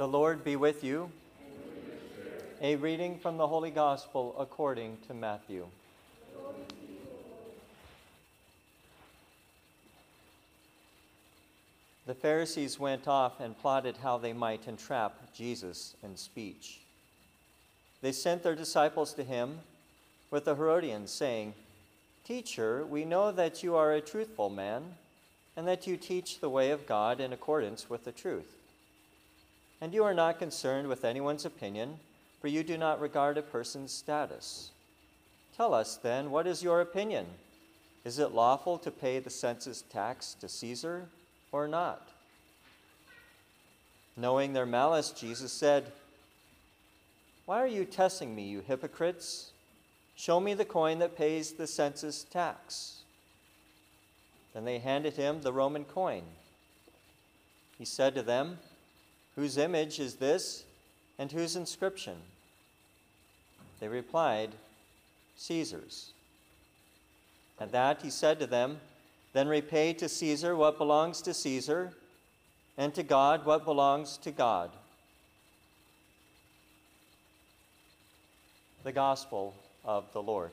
The Lord be with you. A reading from the Holy Gospel according to Matthew. The Pharisees went off and plotted how they might entrap Jesus in speech. They sent their disciples to him with the Herodians, saying, Teacher, we know that you are a truthful man, and that you teach the way of God in accordance with the truth. And you are not concerned with anyone's opinion, for you do not regard a person's status. Tell us then, what is your opinion? Is it lawful to pay the census tax to Caesar or not? Knowing their malice, Jesus said, Why are you testing me, you hypocrites? Show me the coin that pays the census tax. Then they handed him the Roman coin. He said to them, Whose image is this, and whose inscription? They replied, Caesar's. At that he said to them, Then repay to Caesar what belongs to Caesar, and to God what belongs to God. The Gospel of the Lord.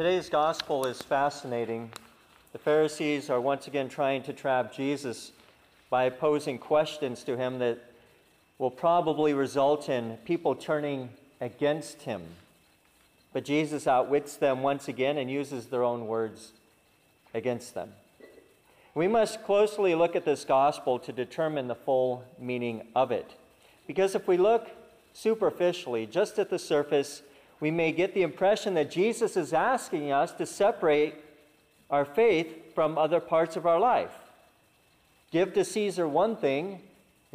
Today's gospel is fascinating. The Pharisees are once again trying to trap Jesus by posing questions to him that will probably result in people turning against him. But Jesus outwits them once again and uses their own words against them. We must closely look at this gospel to determine the full meaning of it. Because if we look superficially, just at the surface, we may get the impression that Jesus is asking us to separate our faith from other parts of our life. Give to Caesar one thing,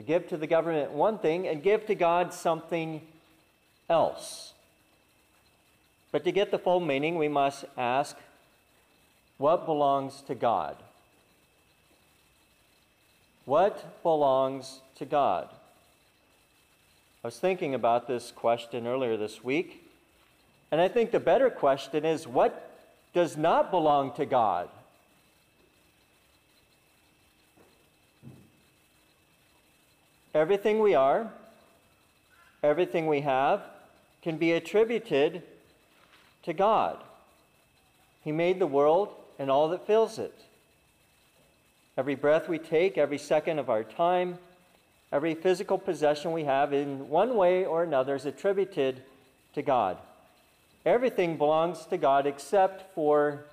give to the government one thing, and give to God something else. But to get the full meaning, we must ask what belongs to God? What belongs to God? I was thinking about this question earlier this week. And I think the better question is what does not belong to God? Everything we are, everything we have, can be attributed to God. He made the world and all that fills it. Every breath we take, every second of our time, every physical possession we have, in one way or another, is attributed to God. Everything belongs to God except for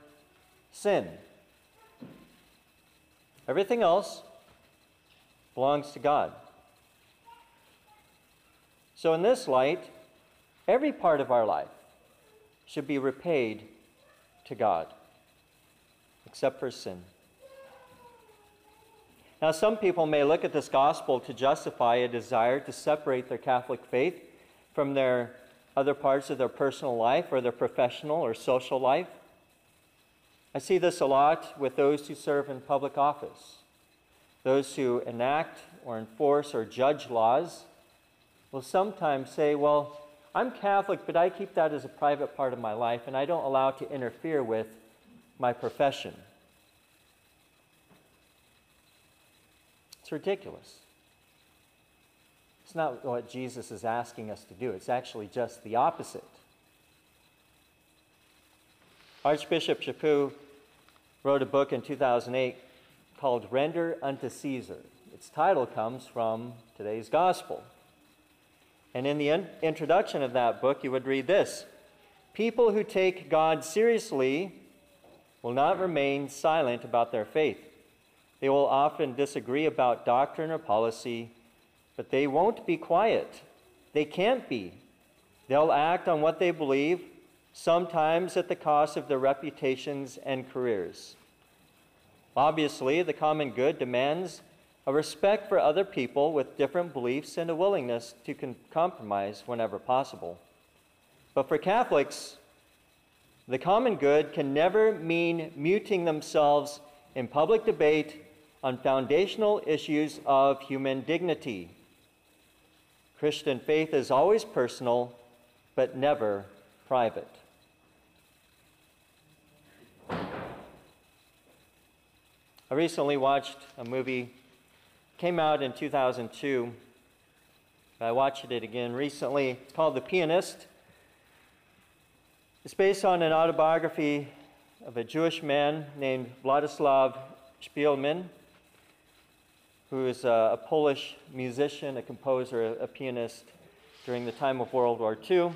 sin. Everything else belongs to God. So, in this light, every part of our life should be repaid to God, except for sin. Now, some people may look at this gospel to justify a desire to separate their Catholic faith from their other parts of their personal life or their professional or social life. I see this a lot with those who serve in public office. Those who enact or enforce or judge laws will sometimes say, Well, I'm Catholic, but I keep that as a private part of my life and I don't allow it to interfere with my profession. It's ridiculous. It's not what Jesus is asking us to do, it's actually just the opposite. Archbishop Chaput wrote a book in 2008 called Render Unto Caesar. Its title comes from today's gospel. And in the in- introduction of that book, you would read this People who take God seriously will not remain silent about their faith. They will often disagree about doctrine or policy but they won't be quiet. They can't be. They'll act on what they believe, sometimes at the cost of their reputations and careers. Obviously, the common good demands a respect for other people with different beliefs and a willingness to compromise whenever possible. But for Catholics, the common good can never mean muting themselves in public debate on foundational issues of human dignity. Christian faith is always personal, but never private. I recently watched a movie came out in 2002. I watched it again recently. It's called The Pianist. It's based on an autobiography of a Jewish man named Vladislav Szpilman who is a, a Polish musician, a composer, a, a pianist during the time of World War II.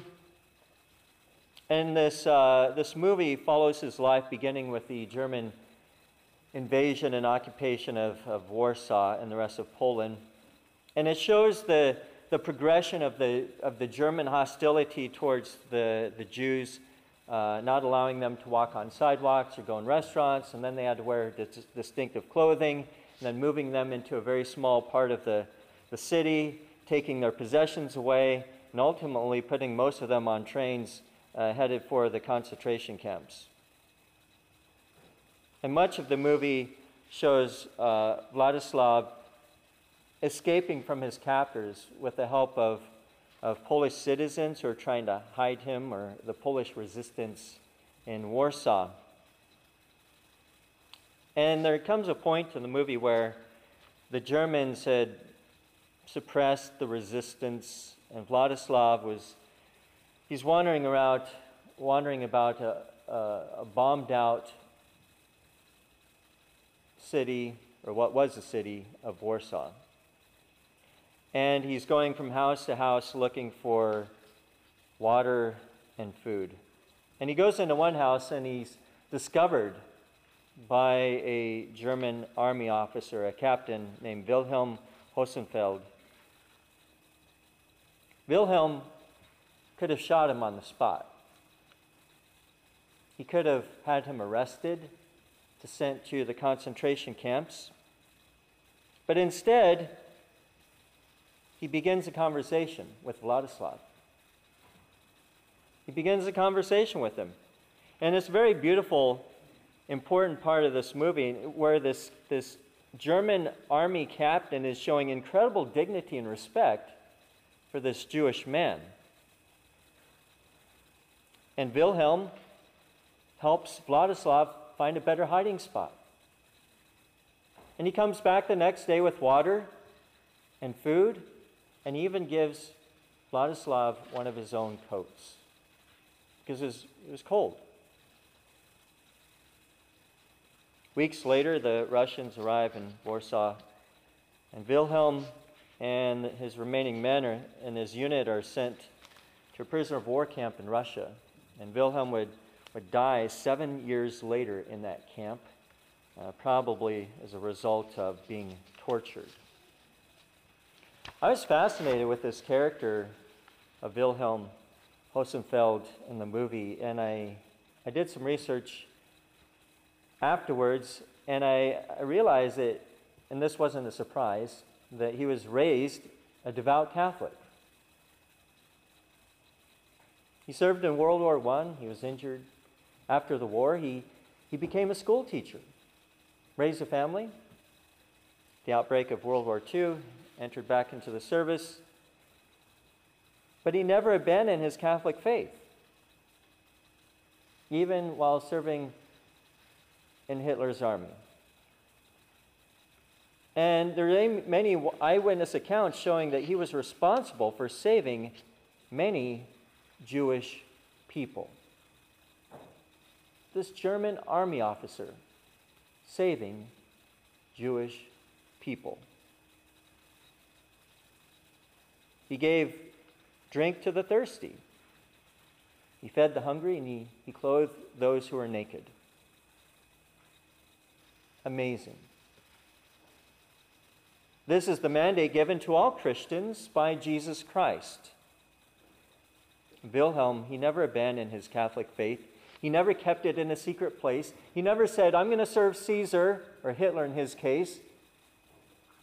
And this, uh, this movie follows his life beginning with the German invasion and occupation of, of Warsaw and the rest of Poland. And it shows the, the progression of the, of the German hostility towards the, the Jews, uh, not allowing them to walk on sidewalks or go in restaurants, and then they had to wear dis- distinctive clothing, then moving them into a very small part of the, the city, taking their possessions away, and ultimately putting most of them on trains uh, headed for the concentration camps. And much of the movie shows uh, Vladislav escaping from his captors with the help of, of Polish citizens who are trying to hide him or the Polish resistance in Warsaw. And there comes a point in the movie where the Germans had suppressed the resistance, and Vladislav was he's wandering around, wandering about a, a, a bombed out city, or what was the city of Warsaw. And he's going from house to house looking for water and food. And he goes into one house and he's discovered by a German army officer, a captain named Wilhelm Hosenfeld. Wilhelm could have shot him on the spot. He could have had him arrested to sent to the concentration camps. But instead, he begins a conversation with Vladislav. He begins a conversation with him. And it's very beautiful, important part of this movie where this, this German army captain is showing incredible dignity and respect for this Jewish man. And Wilhelm helps Vladislav find a better hiding spot. And he comes back the next day with water and food, and even gives Vladislav one of his own coats because it was, it was cold. Weeks later, the Russians arrive in Warsaw, and Wilhelm and his remaining men are, and his unit are sent to a prisoner of war camp in Russia. And Wilhelm would, would die seven years later in that camp, uh, probably as a result of being tortured. I was fascinated with this character of Wilhelm Hosenfeld in the movie, and I, I did some research afterwards, and I, I realized that, and this wasn't a surprise, that he was raised a devout Catholic. He served in World War I. He was injured after the war. He, he became a school teacher, raised a family. The outbreak of World War II, entered back into the service. But he never abandoned his Catholic faith, even while serving in Hitler's army. And there are many eyewitness accounts showing that he was responsible for saving many Jewish people. This German army officer saving Jewish people. He gave drink to the thirsty. He fed the hungry and he, he clothed those who were naked. Amazing. This is the mandate given to all Christians by Jesus Christ. Wilhelm, he never abandoned his Catholic faith. He never kept it in a secret place. He never said, I'm going to serve Caesar, or Hitler in his case.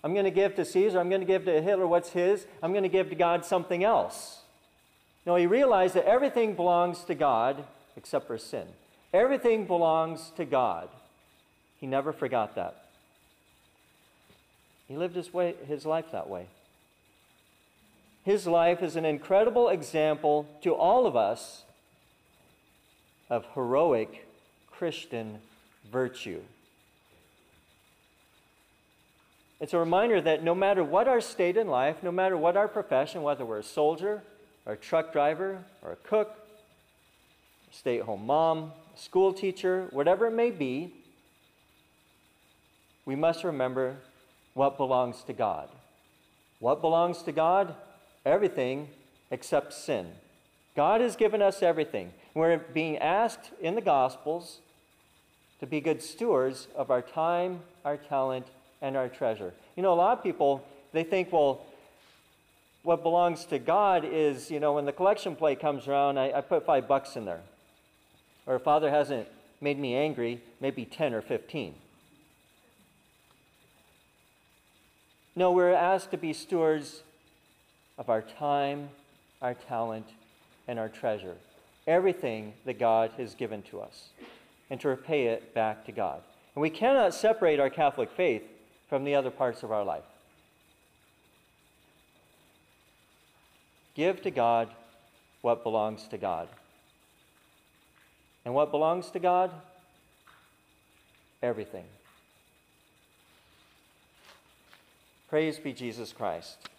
I'm going to give to Caesar, I'm going to give to Hitler what's his, I'm going to give to God something else. No, he realized that everything belongs to God except for sin. Everything belongs to God. He never forgot that. He lived his, way, his life that way. His life is an incredible example to all of us of heroic Christian virtue. It's a reminder that no matter what our state in life, no matter what our profession, whether we're a soldier, or a truck driver, or a cook, a stay at home mom, a school teacher, whatever it may be, we must remember what belongs to God. What belongs to God? Everything except sin. God has given us everything. We're being asked in the Gospels to be good stewards of our time, our talent, and our treasure. You know, a lot of people, they think, well, what belongs to God is, you know, when the collection plate comes around, I, I put five bucks in there. Or if Father hasn't made me angry, maybe 10 or 15. No, we're asked to be stewards of our time, our talent, and our treasure. Everything that God has given to us, and to repay it back to God. And we cannot separate our Catholic faith from the other parts of our life. Give to God what belongs to God. And what belongs to God? Everything. Praise be Jesus Christ.